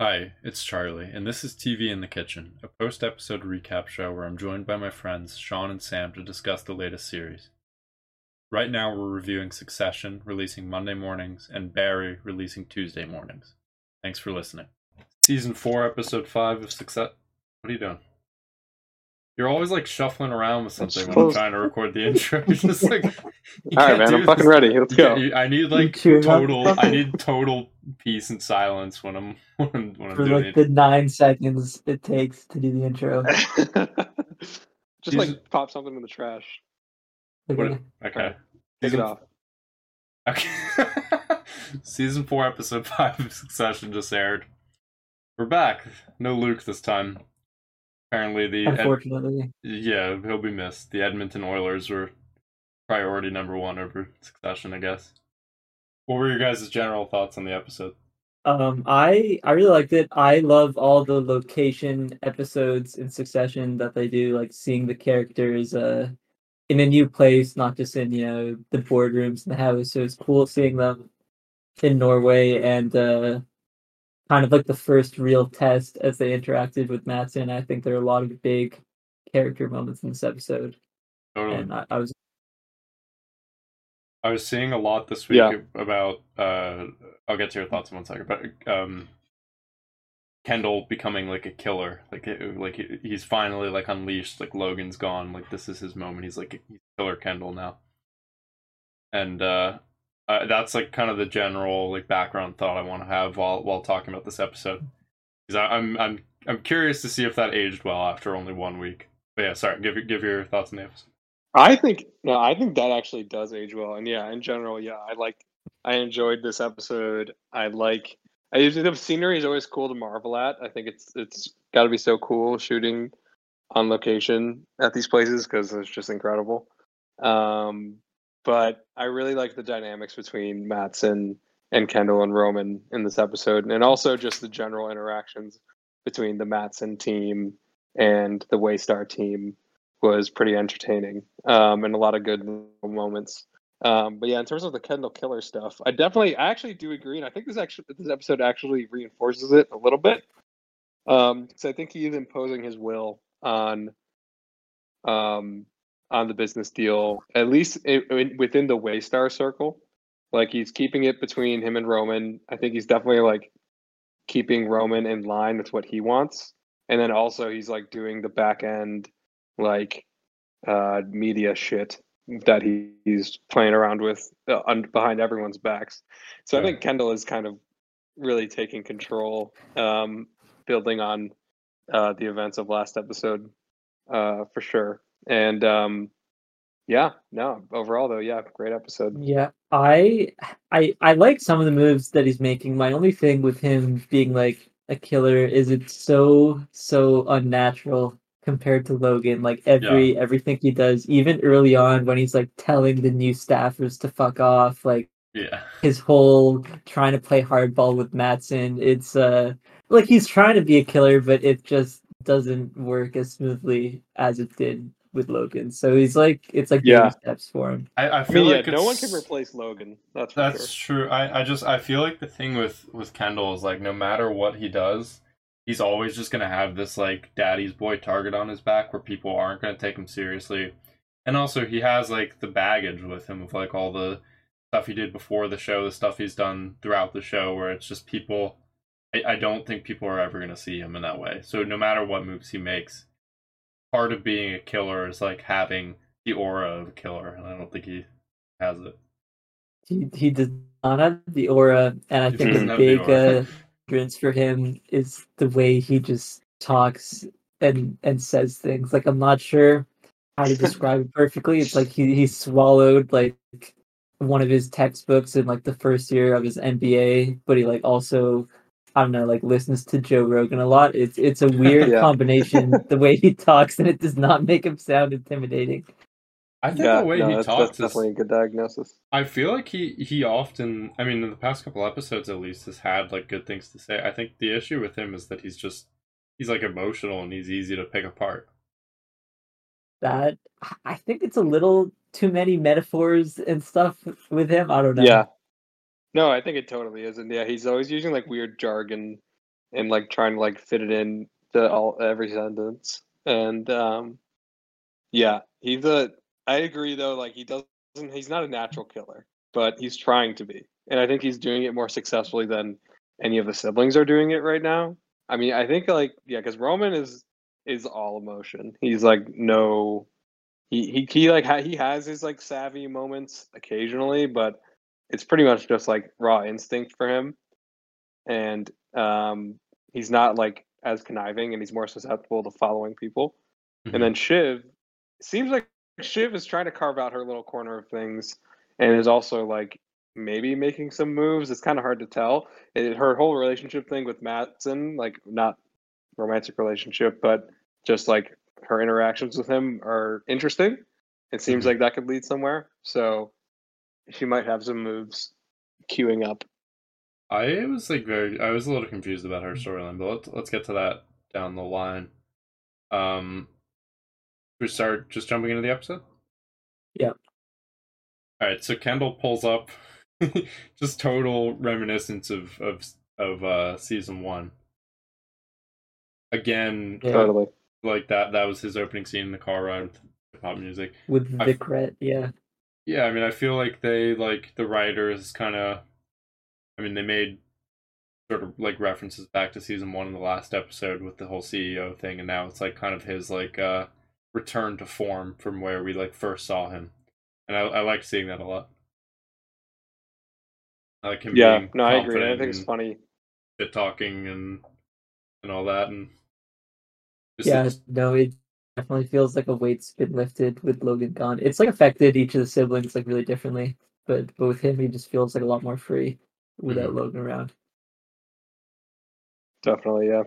Hi, it's Charlie, and this is TV in the Kitchen, a post episode recap show where I'm joined by my friends Sean and Sam to discuss the latest series. Right now, we're reviewing Succession, releasing Monday mornings, and Barry, releasing Tuesday mornings. Thanks for listening. Season 4, Episode 5 of Success. What are you doing? You're always like shuffling around with something when I'm trying to record the intro. You're just like, you All right, man. I'm fucking ready. Let's go. can't- you- I need like total. I need total peace and silence when I'm when I'm, when I'm for doing like it. the nine seconds it takes to do the intro. Just like pop something in the trash. What- Okay. okay. Take it off. Okay. Season four, episode five of Succession just aired. We're back. No Luke this time. Apparently, the Ed- Unfortunately, yeah he'll be missed. The Edmonton Oilers were priority number one over Succession, I guess. What were your guys' general thoughts on the episode? um, I I really liked it. I love all the location episodes in Succession that they do, like seeing the characters uh in a new place, not just in you know the boardrooms and the house. So it's cool seeing them in Norway and uh kind of like the first real test as they interacted with Matsson. I think there are a lot of big character moments in this episode, Totally. and I, I was I was seeing a lot this week Yeah. about. Uh, I'll get to your thoughts in one second, but um, Kendall becoming like a killer, like it- like he- he's finally like unleashed. Like Logan's gone. Like this is his moment. He's like he's killer Kendall now, and uh, uh, that's like kind of the general like background thought I want to have while while talking about this episode. Because I'm I'm I'm curious to see if that aged well after only one week. But yeah, sorry. Give your give your thoughts on the episode. I think no, I think that actually does age well. And yeah, in general, yeah, I like I enjoyed this episode. I like I usually the scenery is always cool to marvel at. I think it's it's got to be so cool shooting on location at these places because it's just incredible. Um, but I really like the dynamics between Matsson and Kendall and Roman in this episode, and also just the general interactions between the Matsson team and the Waystar team was pretty entertaining um, and a lot of good moments. Um, but yeah, in terms of the Kendall Killer stuff, I definitely, I actually do agree, and I think this actually this episode actually reinforces it a little bit. Um, because I think he is imposing his will on, um, on the business deal, at least in, within the Waystar circle. Like he's keeping it between him and Roman. I think he's definitely like keeping Roman in line with what he wants, and then also he's like doing the back end like uh media shit that he, he's playing around with uh, un- behind everyone's backs. So I think Kendall is kind of really taking control, um, building on uh, the events of last episode uh, for sure. And um, yeah, no, overall though, yeah, great episode. Yeah, I I I like some of the moves that he's making. My only thing with him being like a killer is it's so so unnatural compared to Logan. Like every everything he does, even early on when he's like telling the new staffers to fuck off, like Yeah. his whole trying to play hardball with Matsson. It's uh like he's trying to be a killer, but it just doesn't work as smoothly as it did with Logan. So he's like it's like Yeah. steps for him. I, I I feel mean, like yeah, no one can replace Logan. That's for That's sure. true. I, I just I feel like the thing with with Kendall is like no matter what he does, he's always just gonna have this like daddy's boy target on his back where people aren't gonna take him seriously. And also he has like the baggage with him of like all the stuff he did before the show, the stuff he's done throughout the show where it's just people I, I don't think people are ever gonna see him in that way. So no matter what moves he makes, part of being a killer is like having the aura of a killer, and I don't think he has it. he he does not have the aura, and I He think a big uh, difference for him is the way he just talks and and says things. Like I'm not sure how to describe it perfectly. It's like he he swallowed like one of his textbooks in like the first year of his MBA, but he like also I don't know, like listens to Joe Rogan a lot. It's it's a weird Yeah. combination the way he talks, and it does not make him sound intimidating. I think Yeah, the way no, he that's, talks that's is definitely a good diagnosis. I feel like he he often I mean in the past couple episodes at least has had like good things to say. I think the issue with him is that he's just he's like emotional and he's easy to pick apart. that I think it's a little too many metaphors and stuff with him. I don't know. Yeah. No, I think it totally is. And yeah, he's always using like weird jargon and like trying to like fit it in to all every sentence. And um, yeah, he's a. I agree though. Like he doesn't. He's not a natural killer, but he's trying to be, and I think he's doing it more successfully than any of the siblings are doing it right now. I mean, I think like yeah, because Roman is is all emotion. He's like no, he he he like ha- he has his like savvy moments occasionally, but it's pretty much just like raw instinct for him, and um, he's not like as conniving, and he's more susceptible to following people. Mhm. And then Shiv seems like Shiv is trying to carve out her little corner of things, and is also like maybe making some moves. It's kind of hard to tell. It, her whole relationship thing with Matsson, like not romantic relationship, but just like her interactions with him are interesting. It seems Mhm. like that could lead somewhere. So she might have some moves queuing up. I was like very, I was a little confused about her storyline, but let's let's get to that down the line. Um, we start just jumping into the episode. Yeah. All right, so Kendall pulls up, just total reminiscence of of of uh season one. Again, Yeah. Totally. like that that was his opening scene in the car ride with pop music. with I- Vicret. Yeah, Yeah, I mean, I feel like they like the writers kind of. I mean, they made sort of like references back to season one in the last episode with the whole CEO thing, and now it's like kind of his like uh return to form from where we like first saw him, and I I like seeing that a lot. I like him Yeah, being no, I agree. I think it's funny. shit talking and and all that, and just yeah. the- No, it definitely feels like a weight's been lifted with Logan gone. It's like affected each of the siblings like really differently, but but with him, he just feels like a lot more free without Logan around. Definitely, yeah.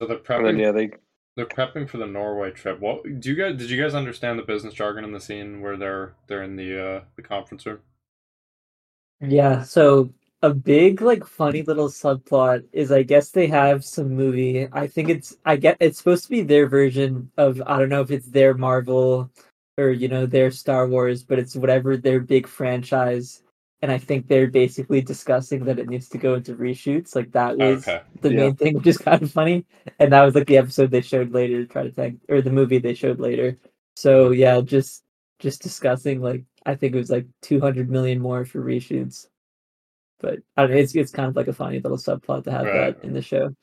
so they're prepping. then yeah, they They're prepping for the Norway trip. What do you guys? Did you guys understand the business jargon in the scene where they're they're in the uh the conference room? Yeah, so a big like funny little subplot is I guess they have some movie. I think it's I get it's supposed to be their version of I don't know if it's their Marvel or you know their Star Wars, but it's whatever their big franchise. And I think they're basically discussing that it needs to go into reshoots. Like that oh, was Okay. the Yeah. main thing, which is kind of funny. And that was like the episode they showed later to try to tag or the movie they showed later. So yeah, just just discussing like I think it was like two hundred million more for reshoots. But I don't know, it's it's kind of like a funny little subplot to have Right. that in the show.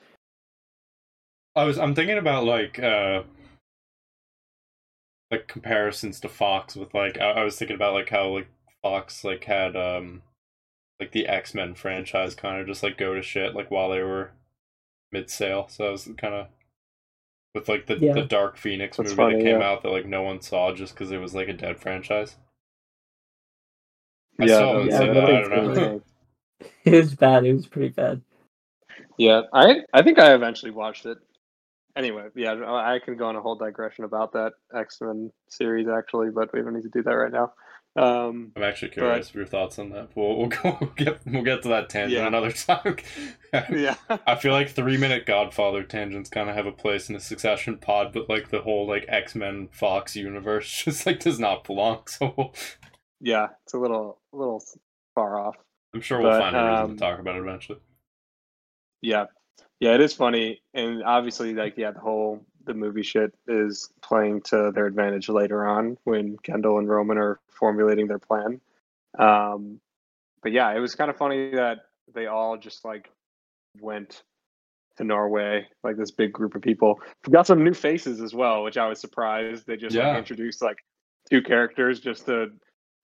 I was I'm thinking about like uh like comparisons to Fox with like I, I was thinking about like how like Fox like had um like the X Men franchise kind of just like go to shit like while they were mid sale. So I was kind of with like the Yeah. the Dark Phoenix That's movie funny, that came yeah. out that like no one saw just because it was like a dead franchise. I yeah, saw that him yeah, that. I don't know. Really- It was bad. It was pretty bad. Yeah, I I think I eventually watched it. Anyway, yeah, I I can go on a whole digression about that X Men series actually, but we don't need to do that right now. Um, I'm actually curious of your thoughts on that. We'll, we'll go we'll get we'll get to that tangent Yeah. another time. yeah, I feel like three minute Godfather tangents kind of have a place in a Succession pod, but like the whole like X Men Fox universe just like does not belong. So yeah, it's a little a little far off. I'm sure we'll But, find a reason um, to talk about it eventually. Yeah, yeah, it is funny, and obviously, like, yeah, the whole the movie shit is playing to their advantage later on when Kendall and Roman are formulating their plan. Um, but yeah, it was kind of funny that they all just like went to Norway, like this big group of people. We got some new faces as well, which I was surprised. They just Yeah. like introduced like two characters just to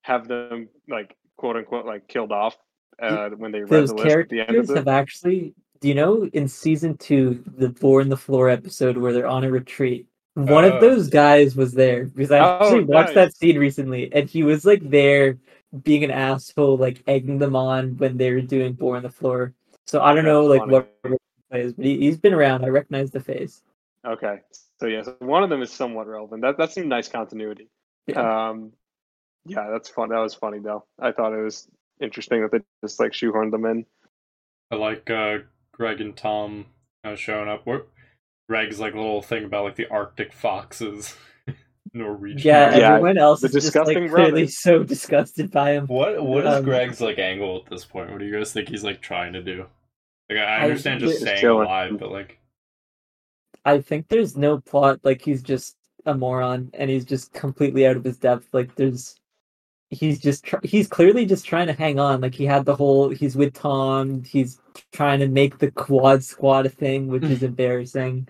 have them like quote unquote like killed off uh, when they read Those the list at the end of characters have actually. Do you know in season two, the Boar in the Floor episode where they're on a retreat? One Oh. of those guys was there because I Oh, actually watched that scene recently, and he was like there, being an asshole, like egging them on when they were doing Boar on the Floor. So I don't know like what funny. he is, but he, he's been around. I recognize the face. Okay, so yes, one of them is somewhat relevant. That that's some nice continuity. Yeah. Um, yeah, that's fun. That was funny though. I thought it was interesting that they just like shoehorned them in. I like uh, Greg and Tom uh, showing up. What Greg's like little thing about like the Arctic foxes, Norwegian. Yeah, Yeah, everyone else the is just disgusting like clearly so disgusted by him. What what is Um, Greg's like angle at this point? What do you guys think he's like trying to do? Like I I- understand just Just staying chilling. alive, but like I think there's no plot. Like he's just a moron, and he's just completely out of his depth. Like there's, he's just tr- he's clearly just trying to hang on. Like he had the whole he's with Tom. He's trying to make the quad squad a thing, which is embarrassing.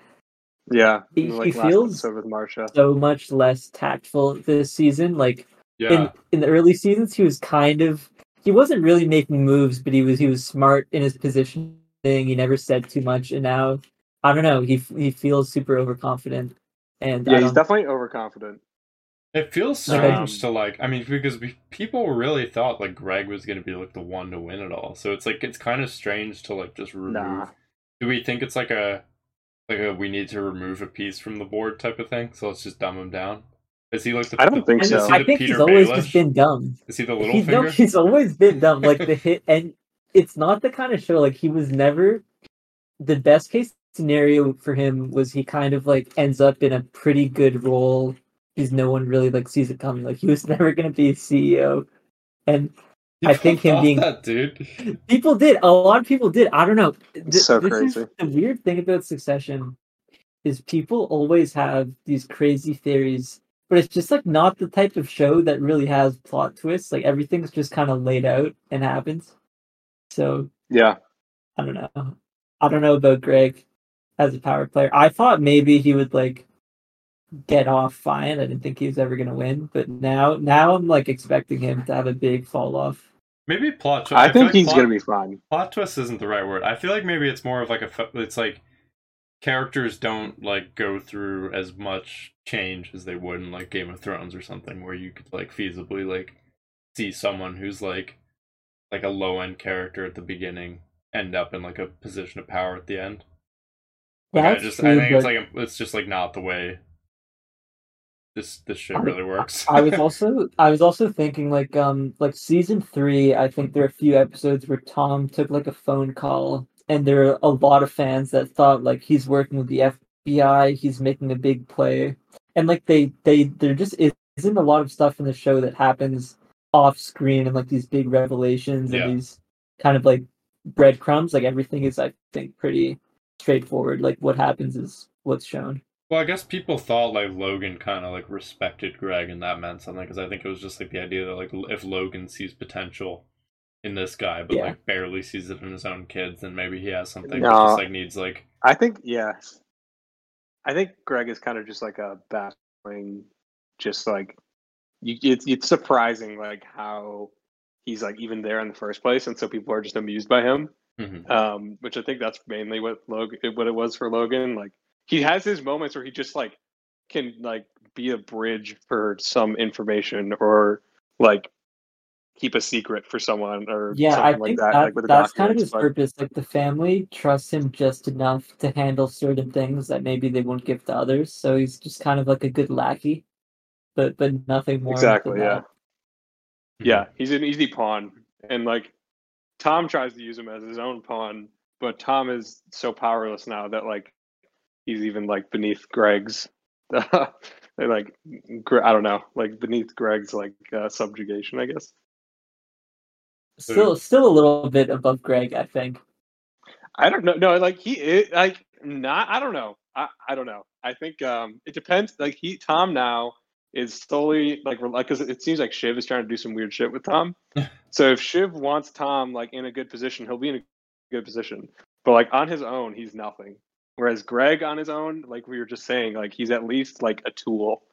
Yeah, He- like he feels- episode with Marcia. So much less tactful this season. Like yeah. in in the early seasons, he was kind of he wasn't really making moves, but he was he was smart in his positioning. He never said too much, and now I don't know. He he feels super overconfident, and Yeah, he's definitely overconfident. It feels strange um, to like. I mean, because we, people really thought like Greg was gonna be like the one to win it all. So it's like it's kind of strange to like just remove. Nah. Do we think it's like a like a we need to remove a piece from the board type of thing? So let's just dumb him down. Is he like the? I don't the- think so. I think Petyr he's always Baelish? just been dumb. Is he the little He's, no, he's always been dumb. Like the hit, and it's not the kind of show. Like he was never. The best case scenario for him was he kind of like ends up in a pretty good role because no one really like sees it coming. Like he was never going to be a CEO, and I think him thought being- that dude. people did. A lot of people did. I don't know. Th- so this is crazy. the weird thing about Succession is people always have these crazy theories, but it's just like not the type of show that really has plot twists. Like everything's just kind of laid out and happens. So Yeah, I don't know. I don't know about Greg as a power player. I thought maybe he would like get off fine. I didn't think he was ever gonna win, but now now I'm like expecting him to have a big fall off. Maybe plot twist. I feel think like he's plot, gonna be fine. plot twist isn't the right word. I feel like maybe it's more of like a. It's like characters don't like go through as much change as they would in like Game of Thrones or something, where you could like feasibly like see someone who's like like a low end character at the beginning end up in like a position of power at the end. Like, I That's just true, I think it's like it's just like not the way this this shit I- really works. I was also I was also thinking like um like season three. I think there are a few episodes where Tom took like a phone call, and there are a lot of fans that thought like he's working with the FBI. He's making a big play, and like they they there just isn't a lot of stuff in the show that happens off screen and like these big revelations Yeah. and these kind of like breadcrumbs. Like everything is I think pretty straightforward. Like what happens is what's shown. Well, I guess people thought like Logan kind of like respected Greg, and that meant something because I think it was just like the idea that like if Logan sees potential in this guy, but Yeah. like barely sees it in his own kids, then maybe he has something that No. just like needs like I think yeah. I think Greg is kind of just like a baffling, just like you. It's it's surprising like how he's like even there in the first place, and so people are just amused by him. mhm. Um, which I think that's mainly what Logan, what it was for Logan. Like he has his moments where he just like can like be a bridge for some information or like keep a secret for someone or Yeah, something I like think that. that, like with that's kind of his but- purpose. Like the family trusts him just enough to handle certain things that maybe they won't give to others. So he's just kind of like a good lackey, but but nothing more. Exactly, yeah. that. Yeah, mm-hmm. he's an easy pawn, and like Tom tries to use him as his own pawn, but Tom is so powerless now that like he's even like beneath Greg's, like I don't know, like beneath Greg's like uh, subjugation, I guess. Still, still a little bit above Greg, I think. I don't know. No, like he is like not. I don't know. I, I don't know. I think um it depends. Like he Tom now is solely like like because it seems like Shiv is trying to do some weird shit with Tom. so if Shiv wants Tom like in a good position, he'll be in a good position. But like on his own, he's nothing. Whereas Greg on his own, like we were just saying, like he's at least like a tool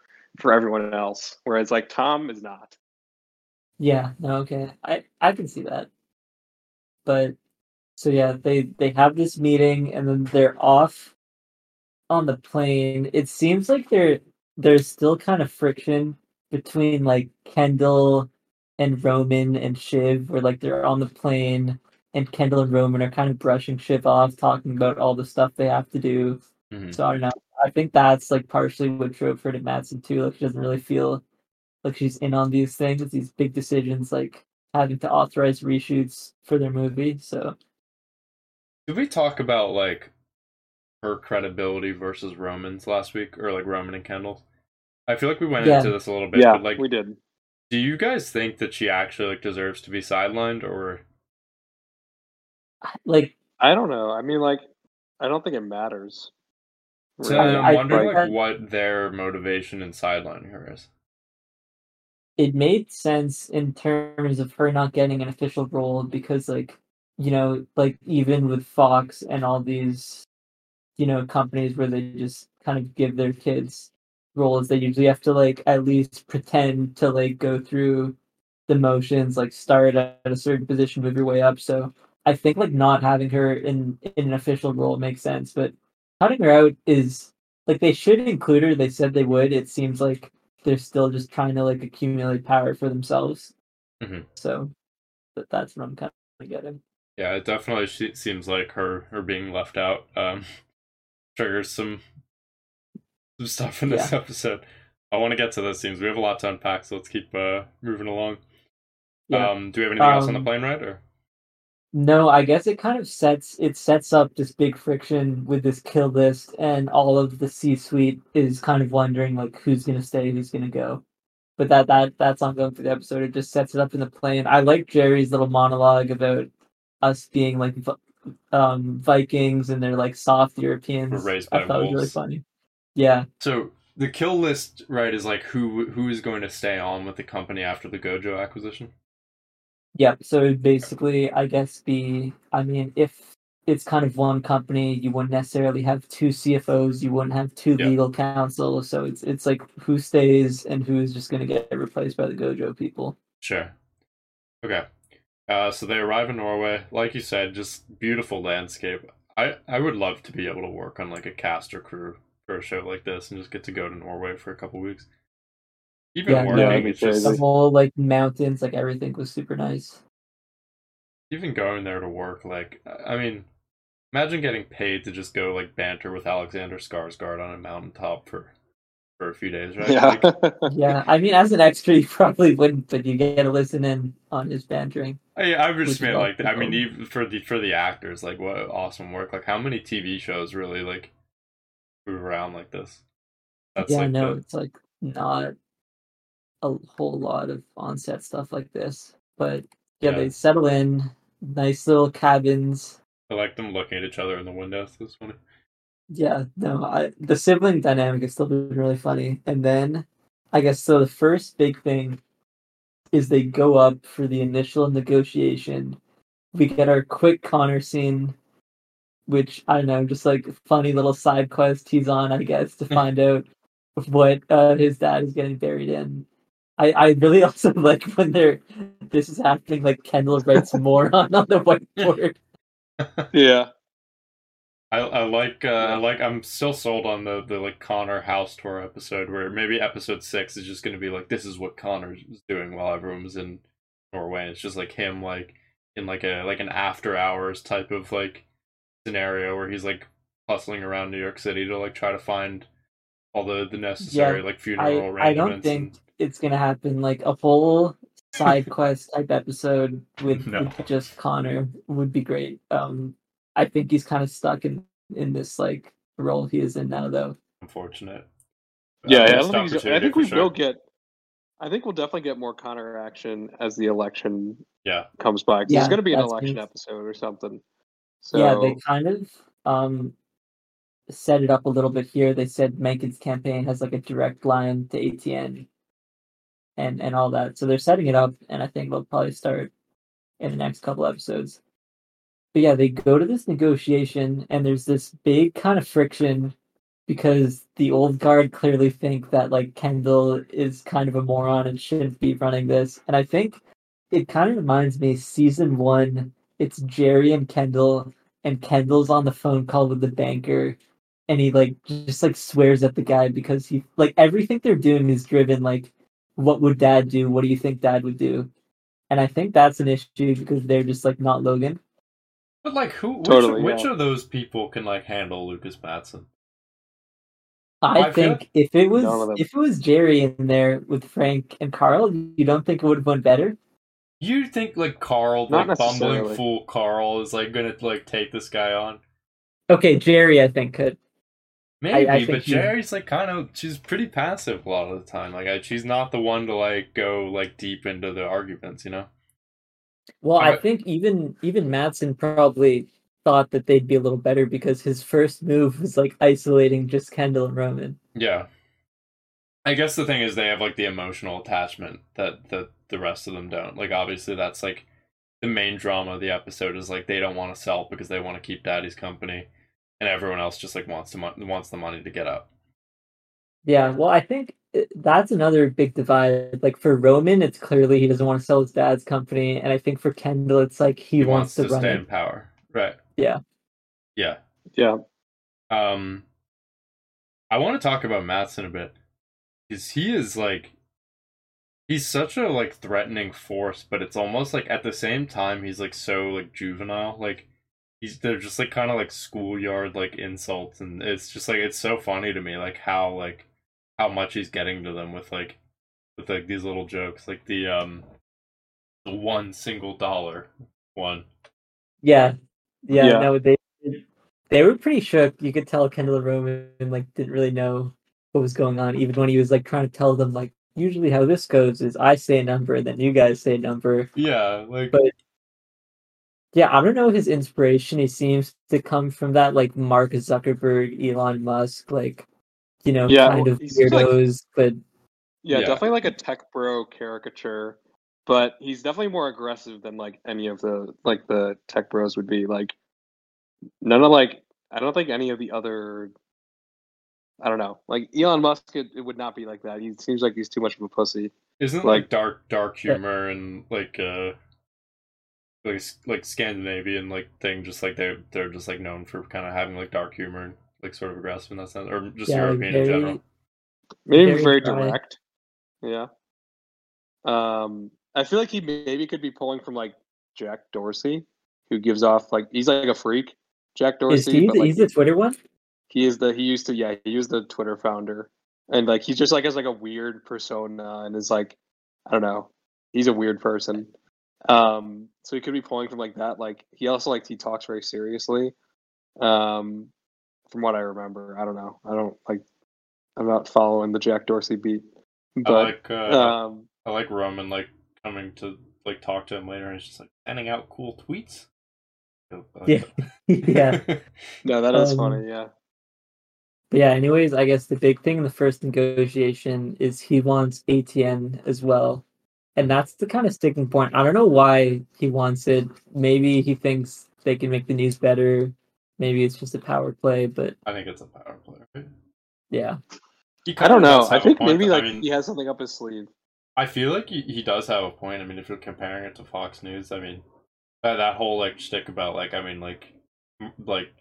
for everyone else. Whereas like Tom is not. Yeah, no, okay. I I can see that. But so yeah, they they have this meeting and then they're off on the plane. It seems like there there's still kind of friction between like Kendall and Roman and Shiv where like they're on the plane and Kendall and Roman are kind of brushing Shiv off, talking about all the stuff they have to do. Mhm. So I don't know. I think that's like partially what drove her to Matsson too. Like she doesn't really feel like she's in on these things, these big decisions, like having to authorize reshoots for their movie. So Did we talk about like her credibility versus Roman's last week, or like Roman and Kendall? I feel like we went Yeah. into this a little bit, yeah, but like, we did. do you guys think that she actually like deserves to be sidelined, or like I don't know. I mean, like, I don't think it matters. So I- I'm I wondering like that- what their motivation in sidelining her is. it made sense in terms of her not getting an official role because like you know like even with fox and all these you know companies where they just kind of give their kids roles they usually have to like at least pretend to like go through the motions like start at a certain position move your way up so i think like not having her in in an official role makes sense but cutting her out is like they should include her they said they would it seems like they're still just trying to like accumulate power for themselves. Mhm. So, but that's what I'm kind of getting. Yeah, it definitely seems like her her being left out um triggers some some stuff in this episode. I want to get to those scenes. We have a lot to unpack, so let's keep uh moving along. Yeah. Um, do we have anything else on the Um, plane ride or? No, I guess it kind of sets it sets up this big friction with this kill list, and all of the C-suite is kind of wondering like who's gonna stay, who's gonna go. But that that that's ongoing through the episode. It just sets it up in the plane. I like Gerri's little monologue about us being like um Vikings and they're like soft Europeans. raised by I thought it was really funny. Yeah, So the kill list, right, is like who who is going to stay on with the company after the Gojo acquisition. Yep. So basically, I guess, be. I mean, if it's kind of one company, you wouldn't necessarily have two CFOs. You wouldn't have two Yeah. legal counsel. So it's it's like who stays and who is just going to get replaced by the Gojo people. Sure. Okay. Uh, so they arrive in Norway. Like you said, just beautiful landscape. I, I would love to be able to work on like a cast or crew for a show like this and just get to go to Norway for a couple weeks. Even Yeah, no, working, that'd it's just The whole like mountains, like everything was super nice. even going there to work. Like, I mean, imagine getting paid to just go like banter with Alexander Skarsgård on a mountaintop for for a few days, right? yeah. Like, Yeah, I mean, as an extra, you probably wouldn't, but you get to listen in on his bantering. I, I would just is mean all like I mean even for the for the actors like what awesome work like how many TV shows really like move around like this that's yeah, like no, the, it's like not a whole lot of on-set stuff like this, but yeah, Yeah. they settle in, nice little cabins. I like them looking at each other in the windows this one Yeah, no, I, the sibling dynamic has still been really funny. And then, I guess so. The first big thing is they go up for the initial negotiation. We get our quick Connor scene, which I don't know, just like funny little side quest he's on, I guess, to find out what uh, his dad is getting buried in. I, I really also like when they're this is happening. Like Kendall writes moron on the whiteboard. yeah. I, I like uh, I like I'm still sold on the the like Connor house tour episode where maybe episode six is just gonna be like this is what Connor was doing while everyone was in Norway and it's just like him like in like a like an after hours type of like scenario where he's like hustling around New York City to like try to find all the the necessary like funeral I, I don't think and- it's gonna happen. Like a full side quest type episode with, No. with just Connor would be great. Um, I think he's kind of stuck in in this like role he is in now, though. unfortunate. Yeah, Uh, I, don't think I think we sure. will get. I think we'll definitely get more Connor action as the election Yeah. comes by. 'cause Yeah, there's going to be an election me. episode or something. So Yeah, they kind of um set it up a little bit here. They said Mencken's campaign has like a direct line to ATN and and all that. So they're setting it up, and I think they'll probably start in the next couple episodes. But yeah, they go to this negotiation, and there's this big kind of friction because the old guard clearly think that like Kendall is kind of a moron and shouldn't be running this. And I think it kind of reminds me season one. It's Gerri and Kendall, and Kendall's on the phone call with the banker, and he like just like swears at the guy because he like everything they're doing is driven like, what would Dad do? What do you think Dad would do? And I think that's an issue because they're just like not Logan. But like who which, Totally, which yeah. of those people can like handle Lukas Matsson I, I feel think if it was None of them. if it was Gerri in there with Frank and Carl, you don't think it would have went better? You think like Carl, Not like bumbling fool Carl, is like gonna like take this guy on? Okay, Gerri, I think could. Maybe, I think but Gerri's like kind of she's pretty passive a lot of the time. Like I, she's not the one to like go like deep into the arguments, you know. Well, I think even even Matsson probably thought that they'd be a little better because his first move was like isolating just Kendall and Roman. Yeah. I guess the thing is they have like the emotional attachment that the the rest of them don't. Like obviously that's like the main drama of the episode is like they don't want to sell because they want to keep Daddy's company, and everyone else just like wants to mon- wants the money to get up. Yeah, well, I think that's another big divide. Like for Roman, it's clearly he doesn't want to sell his dad's company, and I think for Kendall, it's like he, He, wants, to, run stay it. in power, right? Yeah. Yeah. Yeah. Um, I want to talk about Matsson a bit because he is like, he's such a like threatening force, but it's almost like at the same time he's like so like juvenile. Like he's they're just like kind of like schoolyard like insults, and it's just like it's so funny to me like how like how much he's getting to them with like with like these little jokes, like the um the one single dollar one. Yeah, yeah, Yeah. no, they they were pretty shook. You could tell Kendall and Roman like didn't really know what was going on, even when he was like trying to tell them like usually how this goes is I say a number and then you guys say a number. Yeah, like But- Yeah, I don't know his inspiration. He seems to come from that like Mark Zuckerberg, Elon Musk, like you know, Yeah, kind well, of he seems like- weirdos, but Yeah, Yeah. definitely like a tech bro caricature, but he's definitely more aggressive than like any of the like the tech bros would be. Like none of like I don't think any of the other I don't know. Like Elon Musk it, it would not be like that. He seems like he's too much of a pussy. Isn't like, Like- dark dark humor and like uh like like Scandinavian like thing just like they're they're just like known for kind of having like dark humor and like sort of aggressive in that sense or just yeah, like, European in general. Maybe Very very, direct. Yeah. Um I feel like he maybe could be pulling from like Jack Dorsey, who gives off like he's like a freak. Jack Dorsey. is Dorsey, he but like he's the Twitter one? He is the he used to yeah he was the Twitter founder and like he's just like has like a weird persona and is like I don't know he's a weird person um so he could be pulling from like that like he also like he talks very seriously um from what I remember I don't know I don't like I'm not following the Jack Dorsey beat I but like uh, um I like Roman like coming to like talk to him later and he's just like sending out cool tweets. Yeah. yeah. no that is Um, funny yeah But yeah, anyways, I guess the big thing in the first negotiation is he wants ATN as well. And that's the kind of sticking point. I don't know why he wants it. Maybe he thinks they can make the news better. Maybe it's just a power play, but I think it's a power play. Right? yeah. He I don't kinda know I think maybe though. like I mean, he has something up his sleeve I feel like he, he does have a point. I mean, if you're comparing it to Fox News, I mean, that that whole like shtick about like I mean like like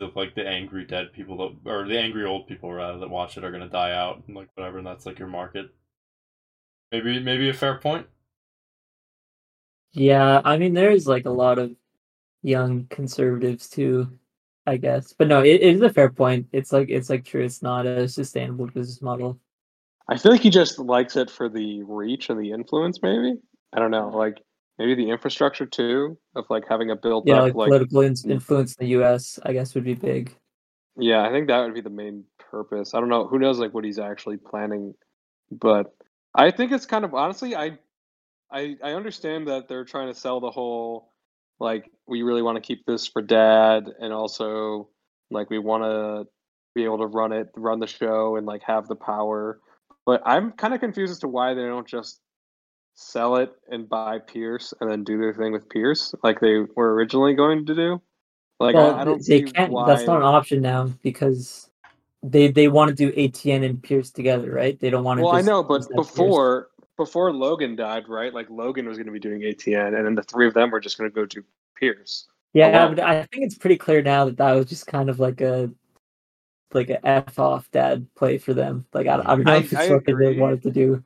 the like the angry dead people that or the angry old people rather that watch it are gonna die out and like whatever, and that's like your market. Maybe maybe a fair point. Yeah, I mean there's like a lot of young conservatives too, I guess. But no, it, it is a fair point. It's like it's like true, it's not a sustainable business model. I feel like he just likes it for the reach and the influence, maybe. I don't know, like maybe the infrastructure too, of like having a built Yeah, up like, like political in- influence in the US, I guess would be big. yeah, I think that would be the main purpose. I don't know, who knows like what he's actually planning, but I think it's kind of honestly, I I I understand that they're trying to sell the whole like we really want to keep this for dad and also like we want to be able to run it, run the show and like have the power. But I'm kind of confused as to why they don't just sell it and buy Pierce and then do their thing with Pierce like they were originally going to do. Like well, I, I don't they see can't. why. That's not an option now because they they want to do ATN and Pierce together, right? They don't want to. Well, I know, but that Pierce. before before Logan died, right? Like Logan was going to be doing ATN, and then the three of them were just going to go do Pierce. yeah, but I think it's pretty clear now that that was just kind of like a like a f off dad play for them. Like I, I don't know I- if it's what they wanted to do.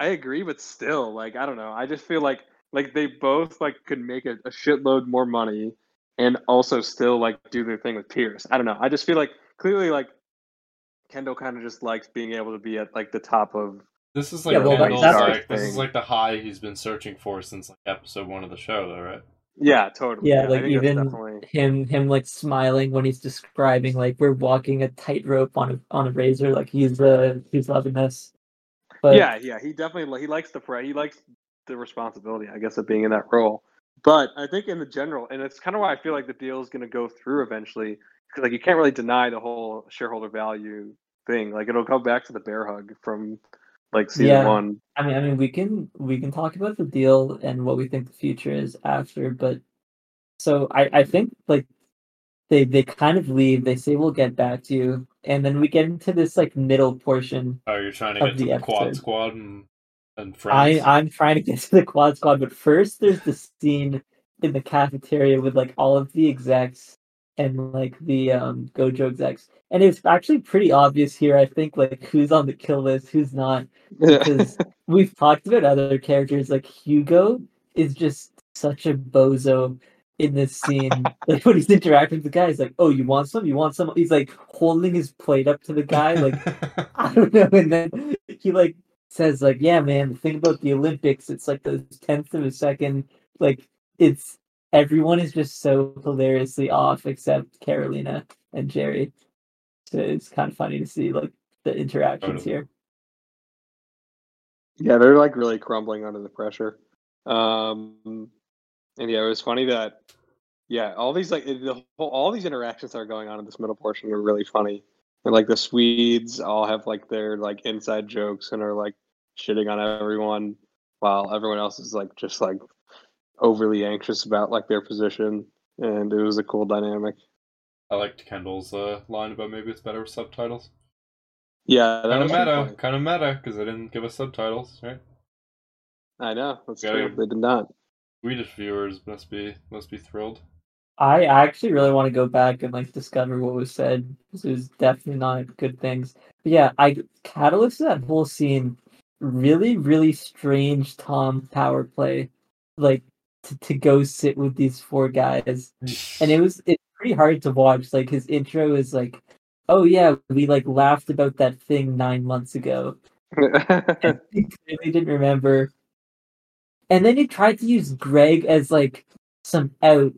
I agree, but still, like I don't know. I just feel like like they both like could make a, a shitload more money, and also still like do their thing with Pierce. I don't know. I just feel like clearly like Kendall kind of just likes being able to be at like the top of. This is like Yeah, well, Kendall's, that's- like this is like the high he's been searching for since like episode one of the show, though, right? Yeah, totally. Yeah, I like, even- definitely. Him him like smiling when he's describing like we're walking a tightrope on a on a razor. Like he's uh he's loving this. But yeah, yeah, he definitely he likes the pre- he likes the responsibility, I guess, of being in that role. But I think in the general, and it's kind of why I feel like the deal is going to go through eventually, because like you can't really deny the whole shareholder value thing. Like it'll go back to the bear hug from like season Yeah. one. I mean, I mean, we can we can talk about the deal and what we think the future is after, but so I I think like they they kind of leave. They say we'll get back to you, and then we get into this like middle portion. Oh, you're trying to Of get to the the quad squad and and friends. I friends. I'm trying to get to the quad squad, but first there's the scene in the cafeteria with like all of the execs and like the um Gojo execs, and it's actually pretty obvious here. I think like who's on the kill list, who's not. because we've talked about other characters like Hugo is just such a bozo in this scene. like when he's interacting with the guy, he's like, "Oh, you want some? You want some?" He's like holding his plate up to the guy, like I don't know, and then he like says like, "Yeah, man, the thing about the Olympics, it's like the tenth of a second. Like it's everyone is just so hilariously off except Karolina and Gerri. So it's kind of funny to see like the interactions here. Yeah, they're like really crumbling under the pressure. Um, and yeah, it was funny that yeah, all these like the whole, all these interactions that are going on in this middle portion are really funny. And like the Swedes all have like their like inside jokes and are like shitting on everyone, while everyone else is like just like overly anxious about like their position. And it was a cool dynamic. I liked Kendall's uh, line about maybe it's better with subtitles. Yeah, that Kind of was pretty meta, kind of meta, because they didn't give us subtitles, right? I know that's Gotta- true. They did not. Swedish viewers must be must be thrilled. I actually really want to go back and like discover what was said because it was definitely not good things. But yeah, I catalyst that whole scene really, really strange Tom power play, like to, to go sit with these four guys, and it was it's pretty hard to watch. Like his intro is like, "Oh yeah, we like laughed about that thing nine months ago." and he clearly didn't remember. And then he tried to use Greg as like some out.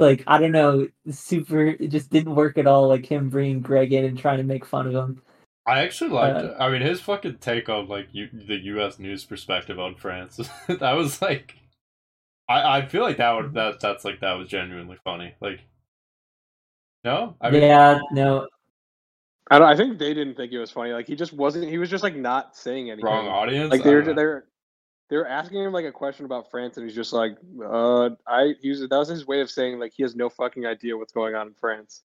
Like I don't know, super. It just didn't work at all. Like him bringing Greg in and trying to make fun of him. I actually liked. Uh, I mean, his fucking take on like U- the U.S. news perspective on France. that was like, I I feel like that would that that's like that was genuinely funny. Like, no, I mean, yeah, no, I don't, I think they didn't think it was funny. Like he just wasn't. He was just like not saying anything. wrong audience. Like they were don't they were they were asking him like a question about France, and he's just like, uh, I. He was that was his way of saying like he has no fucking idea what's going on in France.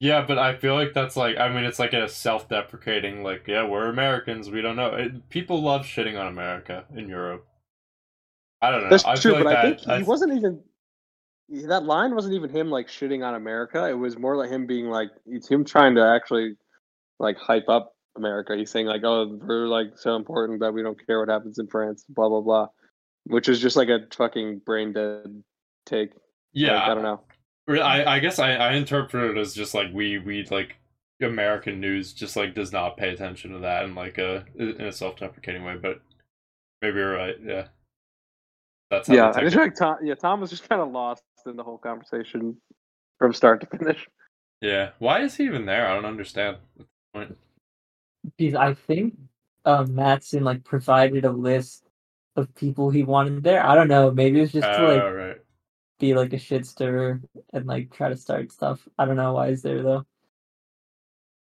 Yeah, but I feel like that's like I mean it's like a self-deprecating like yeah we're Americans we don't know it, people love shitting on America in Europe. I don't know. That's I true, but like I that, think he wasn't even. That line wasn't even him like shitting on America. It was more like him being like it's him trying to actually like hype up America. He's saying like, "Oh, we're like so important that we don't care what happens in France." Blah blah blah, which is just like a fucking brain dead take. yeah. Like, I don't know. I, I guess I, I interpret it as just like we we like American news just like does not pay attention to that in like a in a self deprecating way, but maybe you're right. Yeah, that's how Yeah, I just feel like Tom. Yeah, Tom was just kind of lost in the whole conversation from start to finish. yeah. Why is he even there? I don't understand. because I think um, Matsson like provided a list of people he wanted there. I don't know. Maybe it was just to like Oh, right. be like a shit stirrer and like try to start stuff. I don't know why he's there though.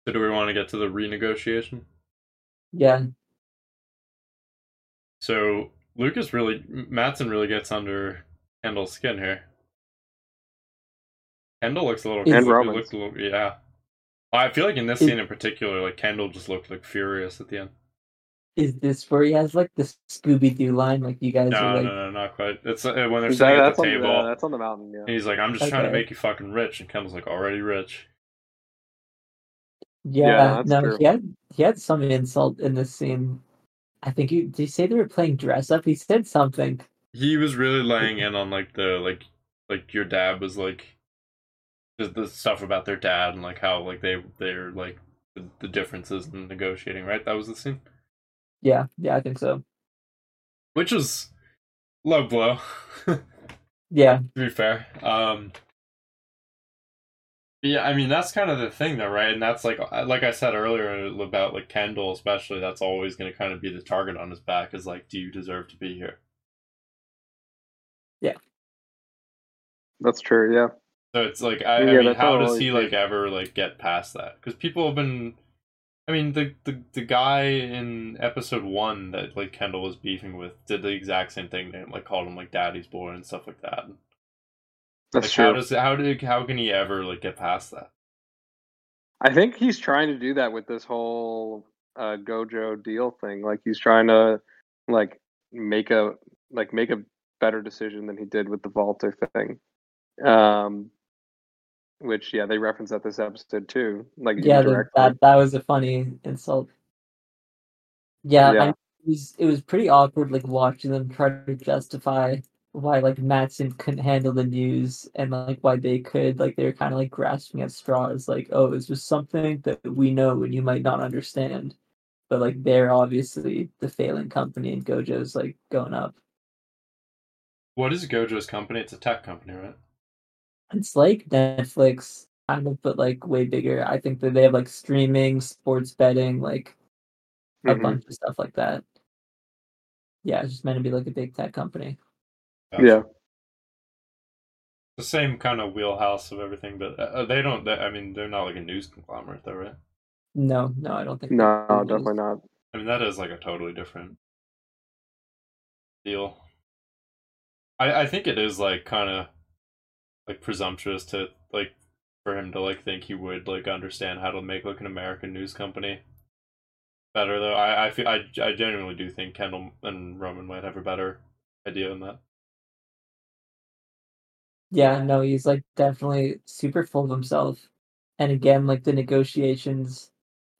So do we want to get to the renegotiation? Yeah, So Lukas really Matsson really gets under Kendall's skin here. Kendall looks a little And he Roman's. a little yeah. I feel like in this Is- scene in particular, like Kendall just looked like furious at the end. is this where he has like the Scooby Doo line? Like you guys No, are like, no, no, not quite. It's uh, when they're That- sitting at that's the on table. the, that's on the mountain. Yeah. and he's like, "I'm just trying to make you fucking rich," and Kendall's like, "Already rich." yeah, that's no, true. he had he had some insult in this scene. I think you did you say they were playing dress up? He said something. He was really laying in on like the like like your dad was like the, the stuff about their dad and like how like they they're like the, the differences in negotiating. Right, that was the scene. Yeah, yeah, I think so. which was low blow yeah. to be fair um yeah i mean that's kind of the thing though right and that's like uh, like i said earlier about like kendall especially that's always going to kind of be the target on his back is like do you deserve to be here Yeah. That's true. Yeah. So it's like I, I mean, how does he big. like ever like get past that? Because people have been, I mean, the, the the guy in episode one that like Kendall was beefing with did the exact same thing. They like called him like Daddy's boy and stuff like that. That's like true. how does how did how can he ever like get past that? I think he's trying to do that with this whole uh, Gojo deal thing. Like he's trying to like make a like make a better decision than he did with the Vaulter thing. Um, which yeah, they reference that this episode too. Like yeah, the, that that was a funny insult. Yeah, Yeah. I, it was it was pretty awkward, like watching them try to justify why like Matsson couldn't handle the news and like why they could. Like they were kind of like grasping at straws, like oh, it's just something that we know and you might not understand, but like they're obviously the failing company and Gojo's like going up. What is Gojo's company? It's a tech company, right? It's like Netflix, kind of, but like way bigger. I think that they have like streaming, sports betting, like a Mhm. bunch of stuff like that. Yeah, it's just meant to be like a big tech company. Yeah. the same kind of wheelhouse of everything, but uh, they don't. They, I mean, they're not like a news conglomerate, though, right? No, no, I don't think. No, they do. definitely not. I mean, that is like a totally different deal. I I think it is like kind of like presumptuous to like for him to like think he would like understand how to make like an American news company better though. I I feel I I genuinely do think Kendall and Roman might have a better idea than that. Yeah, no, he's like definitely super full of himself. And again, like the negotiations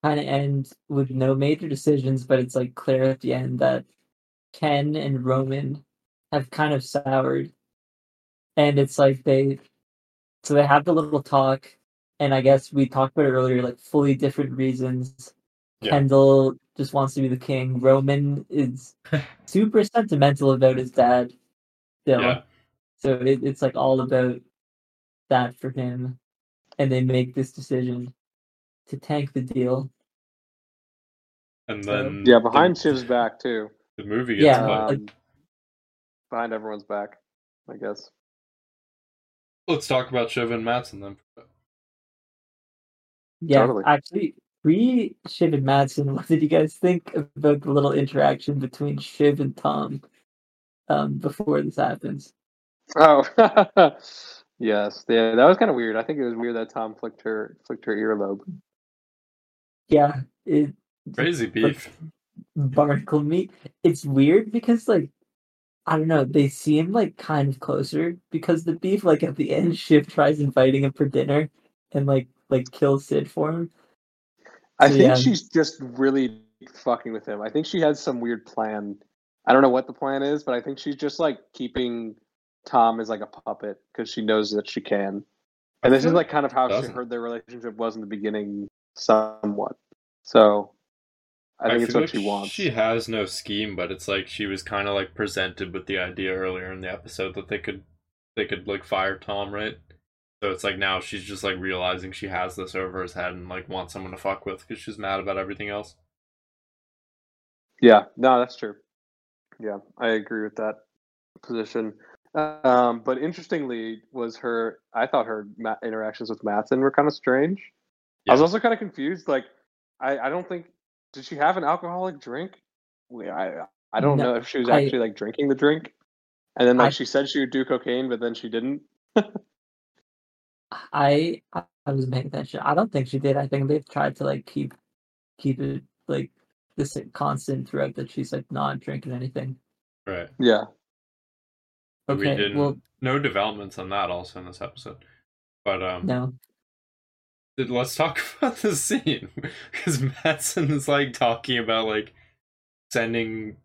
kind of end with no major decisions, but it's like clear at the end that Ken and Roman have kind of soured. And it's like they so they have the little talk, and I guess we talked about it earlier, like fully different reasons. Yeah. Kendall just wants to be the king. Roman is super sentimental about his dad. Still. Yeah. So it, it's like all about that for him. And they make this decision to tank the deal. And So- then Yeah, behind the, Shiv's back too. the movie gets Yeah, like- Um, behind everyone's back, I guess. Let's talk about Shiv and Matsson then. Yeah, Totally. actually, pre Shiv and Matsson, what did you guys think about the little interaction between Shiv and Tom um, before this happens? Oh, yes. Yeah, that was kind of weird. I think it was weird that Tom flicked her flicked her earlobe. Yeah, it Crazy beef. barnacle meat. It's weird because like I don't know, they seem like kind of closer because the beef like at the end Shiv tries inviting him for dinner and like like kills Sid for him. I So, think yeah. she's just really fucking with him. I think she has some weird plan. I don't know what the plan is, but I think she's just like keeping Tom is like a puppet because she knows that she can. And this is like kind of how she doesn't. heard their relationship was in the beginning, somewhat. So I think it's what like she wants. She has no scheme, but it's like she was kind of like presented with the idea earlier in the episode that they could they could like fire Tom, right? So it's like now she's just like realizing she has this over his head and like wants someone to fuck with because she's mad about everything else. Yeah, no, that's true. Yeah, I agree with that position. Um, but interestingly, was her? I thought her ma- interactions with Matsson were kind of strange. I was also kind of confused. Like, I, I don't think did she have an alcoholic drink? I I don't No, know if she was I- actually like drinking the drink, and then like I- she said she would do cocaine, but then she didn't. I I I was paying attention. I don't think she did. I think they've tried to like keep keep it like this constant throughout that she's like not drinking anything. Right. Yeah, But we didn't. well- no developments on that also in this episode. But um, No. let's talk about the scene because Matsson is like talking about like sending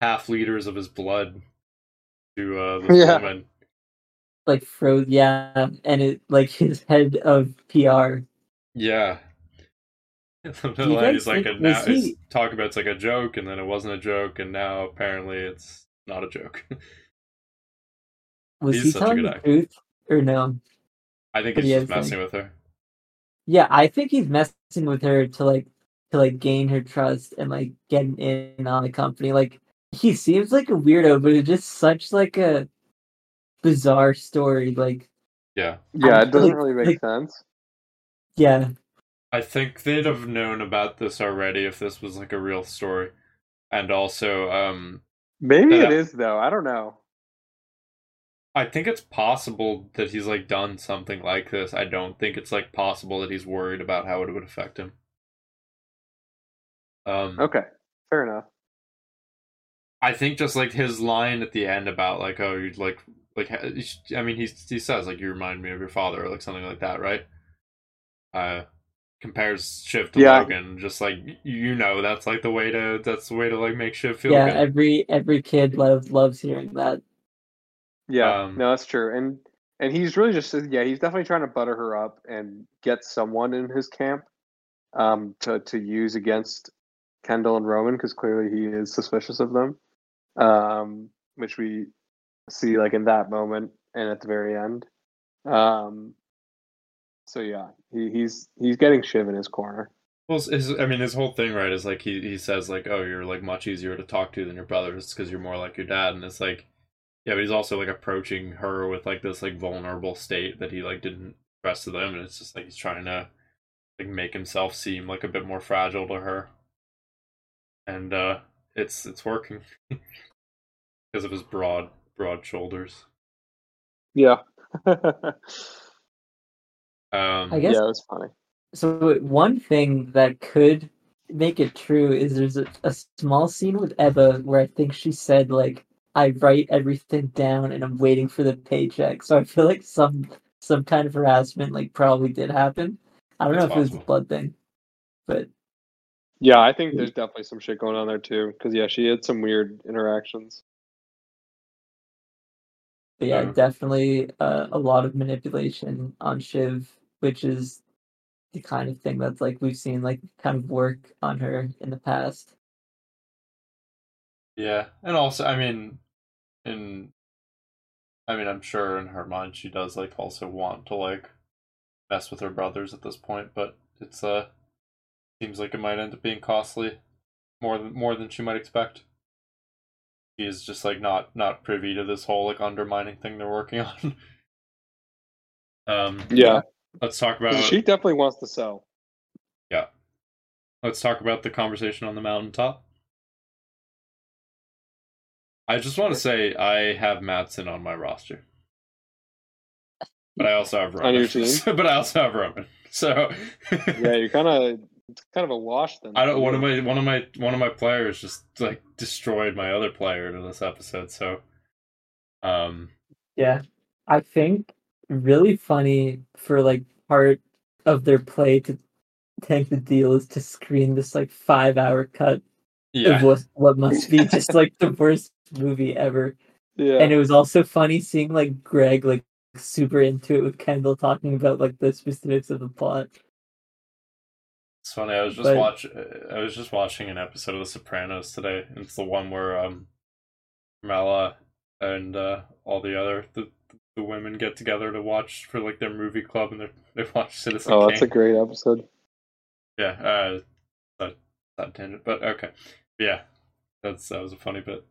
half liters of his blood to uh, this Yeah. woman. Like froze yeah, and it like his head of PR. Yeah. Guys like a now he- talk about it's like a joke and then it wasn't a joke and now apparently it's not a joke. Was He's he such a telling good the actor. truth or no? I think What he's just messing think? with her. Yeah, I think he's messing with her to like to like gain her trust and like get in on the company. Like he seems like a weirdo, but it's just such like a bizarre story. Like, Yeah. Yeah, it doesn't really make like- sense. yeah, I think they'd have known about this already if this was like a real story. And also, um, Maybe Yeah. it is though. I don't know. I think it's possible that he's like done something like this. I don't think it's like possible that he's worried about how it would affect him. Um, Okay, fair enough. I think just like his line at the end about like oh you like like ha- you sh- I mean he he says like you remind me of your father or like something like that right? Uh, compares Shiv to Yeah. Logan just like you know that's like the way to that's the way to like make Shiv feel yeah. good. Every every kid loves loves hearing that. Yeah, Um, no, that's true. And and he's really just yeah, he's definitely trying to butter her up and get someone in his camp um to to use against Kendall and Roman because clearly he is suspicious of them. Um which we see like in that moment and at the very end. Um so yeah, he, he's he's getting Shiv in his corner. Well, his, I mean, his whole thing, right, is like he, he says like, "Oh, you're like much easier to talk to than your brothers because you're more like your dad," and it's like, yeah, but he's also like approaching her with like this like vulnerable state that he like didn't express to them, and it's just like he's trying to like make himself seem like a bit more fragile to her, and uh it's it's working because of his broad broad shoulders. Yeah. Um, I guess yeah, it was funny. So one thing that could make it true is there's a, a small scene with Ebba where I think she said like I write everything down and I'm waiting for the paycheck. So I feel like some some kind of harassment like probably did happen. I don't know It's if it was a blood thing, but Yeah, I think there's definitely some shit going on there too. Because yeah, she had some weird interactions. but yeah, Yeah. definitely uh, a lot of manipulation on Shiv, which is the kind of thing that's like we've seen like kind of work on her in the past. Yeah, and also, I mean, in, I mean, I'm sure in her mind she does like also want to like mess with her brothers at this point, but it's uh seems like it might end up being costly, more than more than she might expect. She is just like not not privy to this whole like undermining thing they're working on. um, Yeah, let's talk about she definitely wants to sell. Yeah. Let's talk about the conversation on the mountaintop. I just want to say I have Matsson on my roster. But I also have Roman. On your team? but I also have Roman. So Yeah, you're kind of it's kind of a wash then. I don't one of my one of my one of my players just like destroyed my other player in this episode, so um Yeah, I think really funny for like part of their play to tank the deal is to screen this like five hour cut of what what must be just like the worst movie ever. Yeah, And it was also funny seeing like Greg like super into it with Kendall talking about like the specifics of the plot. It's funny. I was just But- watch. I was just watching an episode of The Sopranos today. and It's the one where um, Mala and uh, all the other the, the women get together to watch for like their movie club, and they they watch Citizen oh, Kane. that's a great episode. Yeah, uh, that that tangent, but okay, yeah, that's that was a funny bit.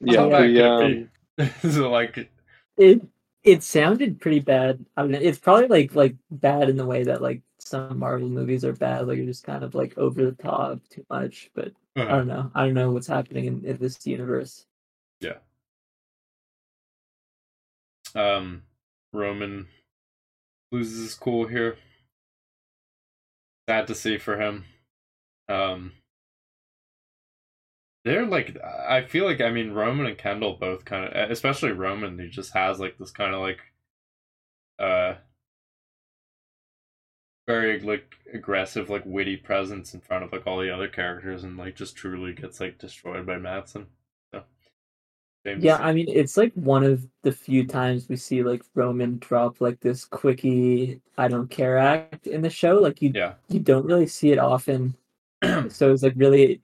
Yeah, How the, um, it so like, It it sounded pretty bad. I mean it's probably like like bad in the way that like some Marvel movies are bad, like you're just kind of like over the top too much, but I uh, don't know. I don't know what's happening in, in this universe. Yeah. Um, Roman loses his cool here. Sad to see for him. Um, they're like, I feel like, I mean, Roman and Kendall both kind of, especially Roman, he just has like this kind of like, uh, very like aggressive, like witty presence in front of like all the other characters, and like just truly gets like destroyed by Matsson. So, Yeah. I mean it's like one of the few times we see like Roman drop like this quickie I don't care act in the show. Like you yeah, you don't really see it often. so it's like really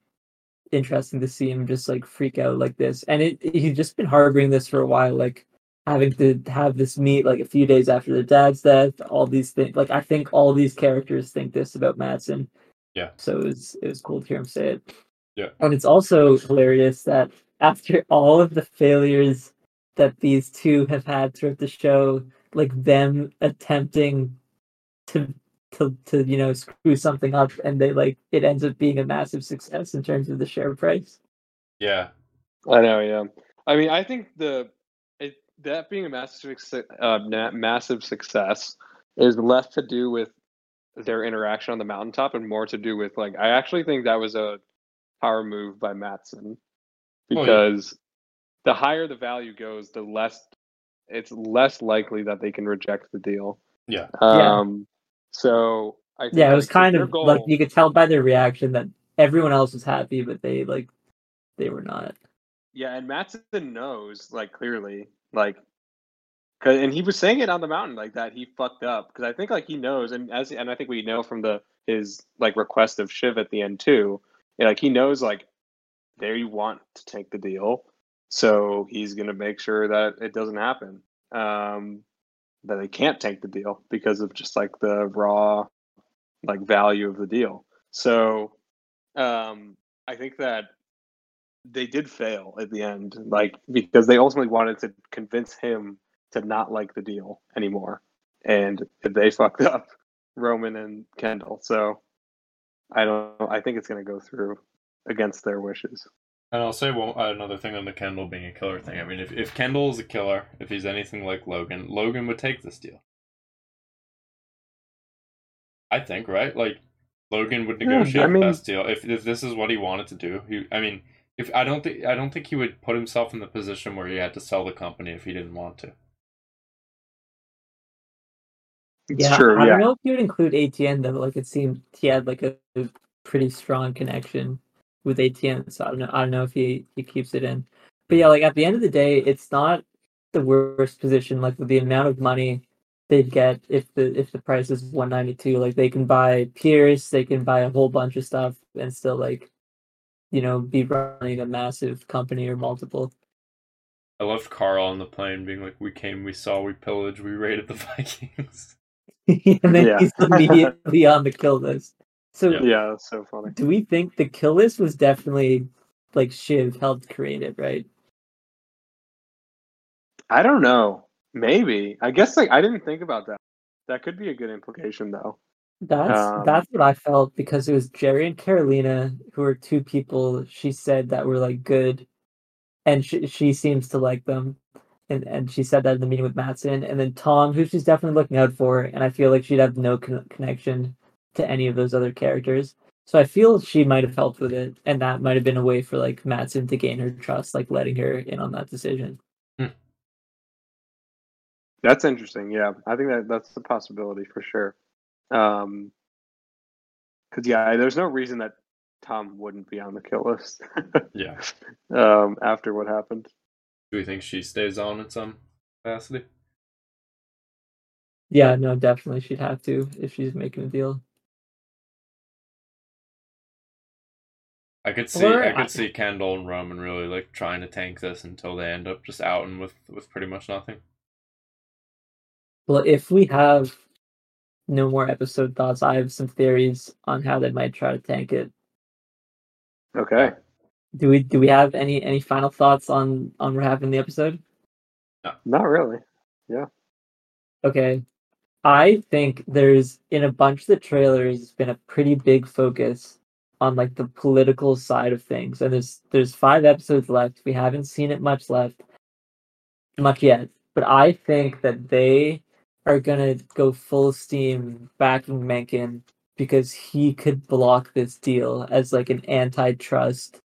interesting to see him just like freak out like this. And it he's just been harboring this for a while, like having to have this meet like a few days after their dad's death, all these things like I think all these characters think this about Matsson. Yeah. So it was it was cool to hear him say it. Yeah. And it's also hilarious that after all of the failures that these two have had throughout the show, like them attempting to to to you know screw something up and they like it ends up being a massive success in terms of the share price. Yeah. I know, yeah. I mean, I think the it, that being a massive uh, massive success is less to do with their interaction on the mountaintop and more to do with like I actually think that was a power move by Matsson Oh, yeah. because the higher the value goes, the less it's less likely that they can reject the deal. Yeah. Yeah. Um. So I think Yeah, it was like, kind of goal, like you could tell by their reaction that everyone else was happy, but they like they were not. Yeah, and Matsson knows, like clearly, like, 'cause- and he was saying it on the mountain like that. He fucked up because I think like he knows, and as and I think we know from the his like request of Shiv at the end too, like he knows like they want to take the deal, so he's gonna make sure that it doesn't happen. Um, that they can't take the deal because of just like the raw like value of the deal. So, um, I think that they did fail at the end, like because they ultimately wanted to convince him to not like the deal anymore, and they fucked up Roman and Kendall. So I don't. I think it's going to go through against their wishes. And I'll say one, another thing on the Kendall being a killer thing. I mean, if, if Kendall is a killer, if he's anything like Logan, Logan would take this deal. I think, right? Like, Logan would Yeah, negotiate I mean- the best deal if if this is what he wanted to do. He, I mean, if I don't think I don't think he would put himself in the position where he had to sell the company if he didn't want to. It's yeah, true. I yeah. don't know if you would include ATN though. Like it seemed he had like a, a pretty strong connection with ATN, so I don't know. I don't know if he he keeps it in. But yeah, like at the end of the day, it's not the worst position. Like with the amount of money they'd get if the if the price is one ninety two, like they can buy Pierce, they can buy a whole bunch of stuff, and still like, you know, be running a massive company or multiple. I left Karl on the plane being like, "We came, we saw, we pillaged, we raided the Vikings." and then Yeah. he's immediately on the kill list. So Yeah. Yeah, that's so funny. do we think the kill list was definitely like Shiv helped create it, right? I don't know. Maybe. I guess like I didn't think about that. That could be a good implication though. That's Um, that's what I felt because it was Gerri and Karolina who were two people she said that were like good, and she she seems to like them, and and she said that in the meeting with Matsson, and then Tom, who she's definitely looking out for, and I feel like she'd have no con- connection to any of those other characters. So I feel she might have helped with it, and that might have been a way for like Matsson to gain her trust, like letting her in on that decision. That's interesting. Yeah, I think that that's a possibility for sure. Um, because yeah, there's no reason that Tom wouldn't be on the kill list. yeah. um, after what happened. Do we think she stays on in some capacity? Yeah, no, definitely she'd have to if she's making a deal. I could see Or I I- could see Kendall and Roman really like trying to tank this until they end up just out and with with pretty much nothing. Well, if we have no more episode thoughts, I have some theories on how they might try to tank it. Okay. Do we do we have any any final thoughts on on what happened in the episode? No. Not really. Yeah. Okay. I think there's in a bunch of the trailers been a pretty big focus on like the political side of things. And there's there's five episodes left. We haven't seen it much left. Much yet. But I think that they are gonna go full steam backing Mencken because he could block this deal as like an antitrust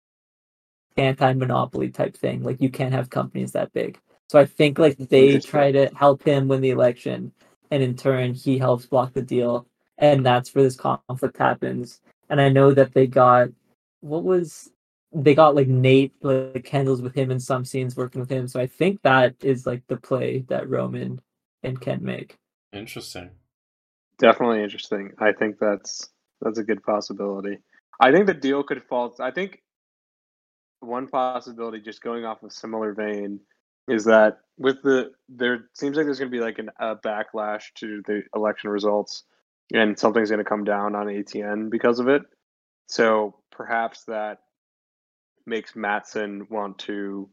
anti-monopoly type thing. Like you can't have companies that big. So I think like they try to help him win the election, and in turn he helps block the deal, and that's where this conflict happens. And I know that they got what was they got like Nate like Kendall's with him in some scenes working with him. So I think that is like the play that Roman and Ken make. Interesting. Definitely interesting. I think that's that's a good possibility. I think the deal could fall. I think one possibility, just going off of similar vein, is that with the there seems like there's going to be like an, a backlash to the election results, and something's going to come down on ATN because of it. So perhaps that makes Matsson want to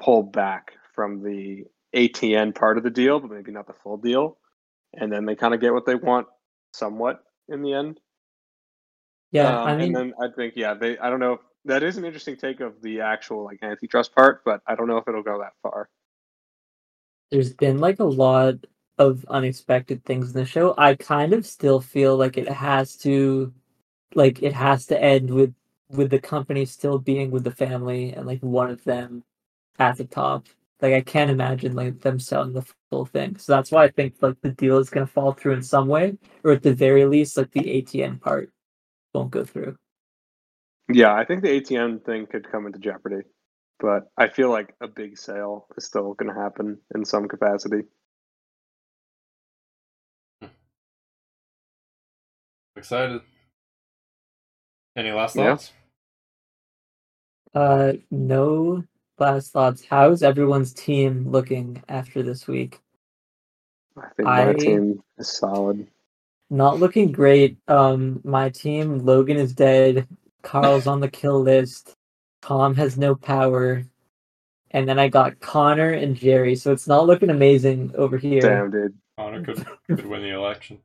pull back from the ATN part of the deal, but maybe not the full deal. And then they kind of get what they want somewhat in the end. Yeah, Um, I mean, and then I think yeah, they I don't know if that is an interesting take of the actual like antitrust part, but I don't know if it'll go that far. there's been like a lot of unexpected things in the show. I kind of still feel like it has to like it has to end with with the company still being with the family and like one of them at the top. Like I can't imagine like them selling the full thing. So that's why I think like the deal is gonna fall through in some way, or at the very least, like the ATN part won't go through. Yeah, I think the ATN thing could come into jeopardy, but I feel like a big sale is still going to happen in some capacity. Excited. Any last Yeah. thoughts? Uh, no last thoughts. How's everyone's team looking after this week? I think my I- team is solid. Not looking great. Um, my team, Logan is dead. Karl's on the kill list. Tom has no power. And then I got Connor and Gerri, so it's not looking amazing over here. Damn, dude. Connor could, could win the election.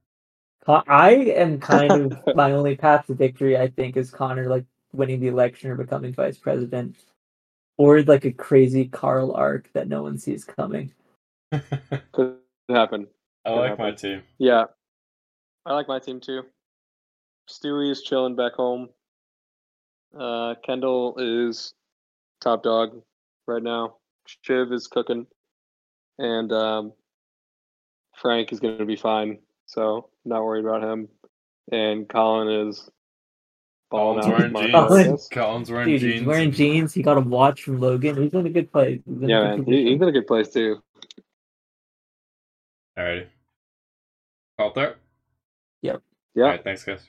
Con- I am kind of my only path to victory. I think is Connor like winning the election or becoming vice president, or like a crazy Karl arc that no one sees coming. Could happen. I Could like my team. Yeah, I like my team too. Stewie is chilling back home. Uh, Kendall is top dog right now. Shiv is cooking, and um, Frank is going to be fine. So not worried about him. And Colin is balling Colin's out. wearing with jeans. Colin. Colin's wearing Dude, jeans. he's wearing jeans. He got a watch from Logan. He's in a good place. He's in Yeah, good man, he, he's in a good place too. Alrighty. Call there. Yep. Yeah. Alright, thanks guys.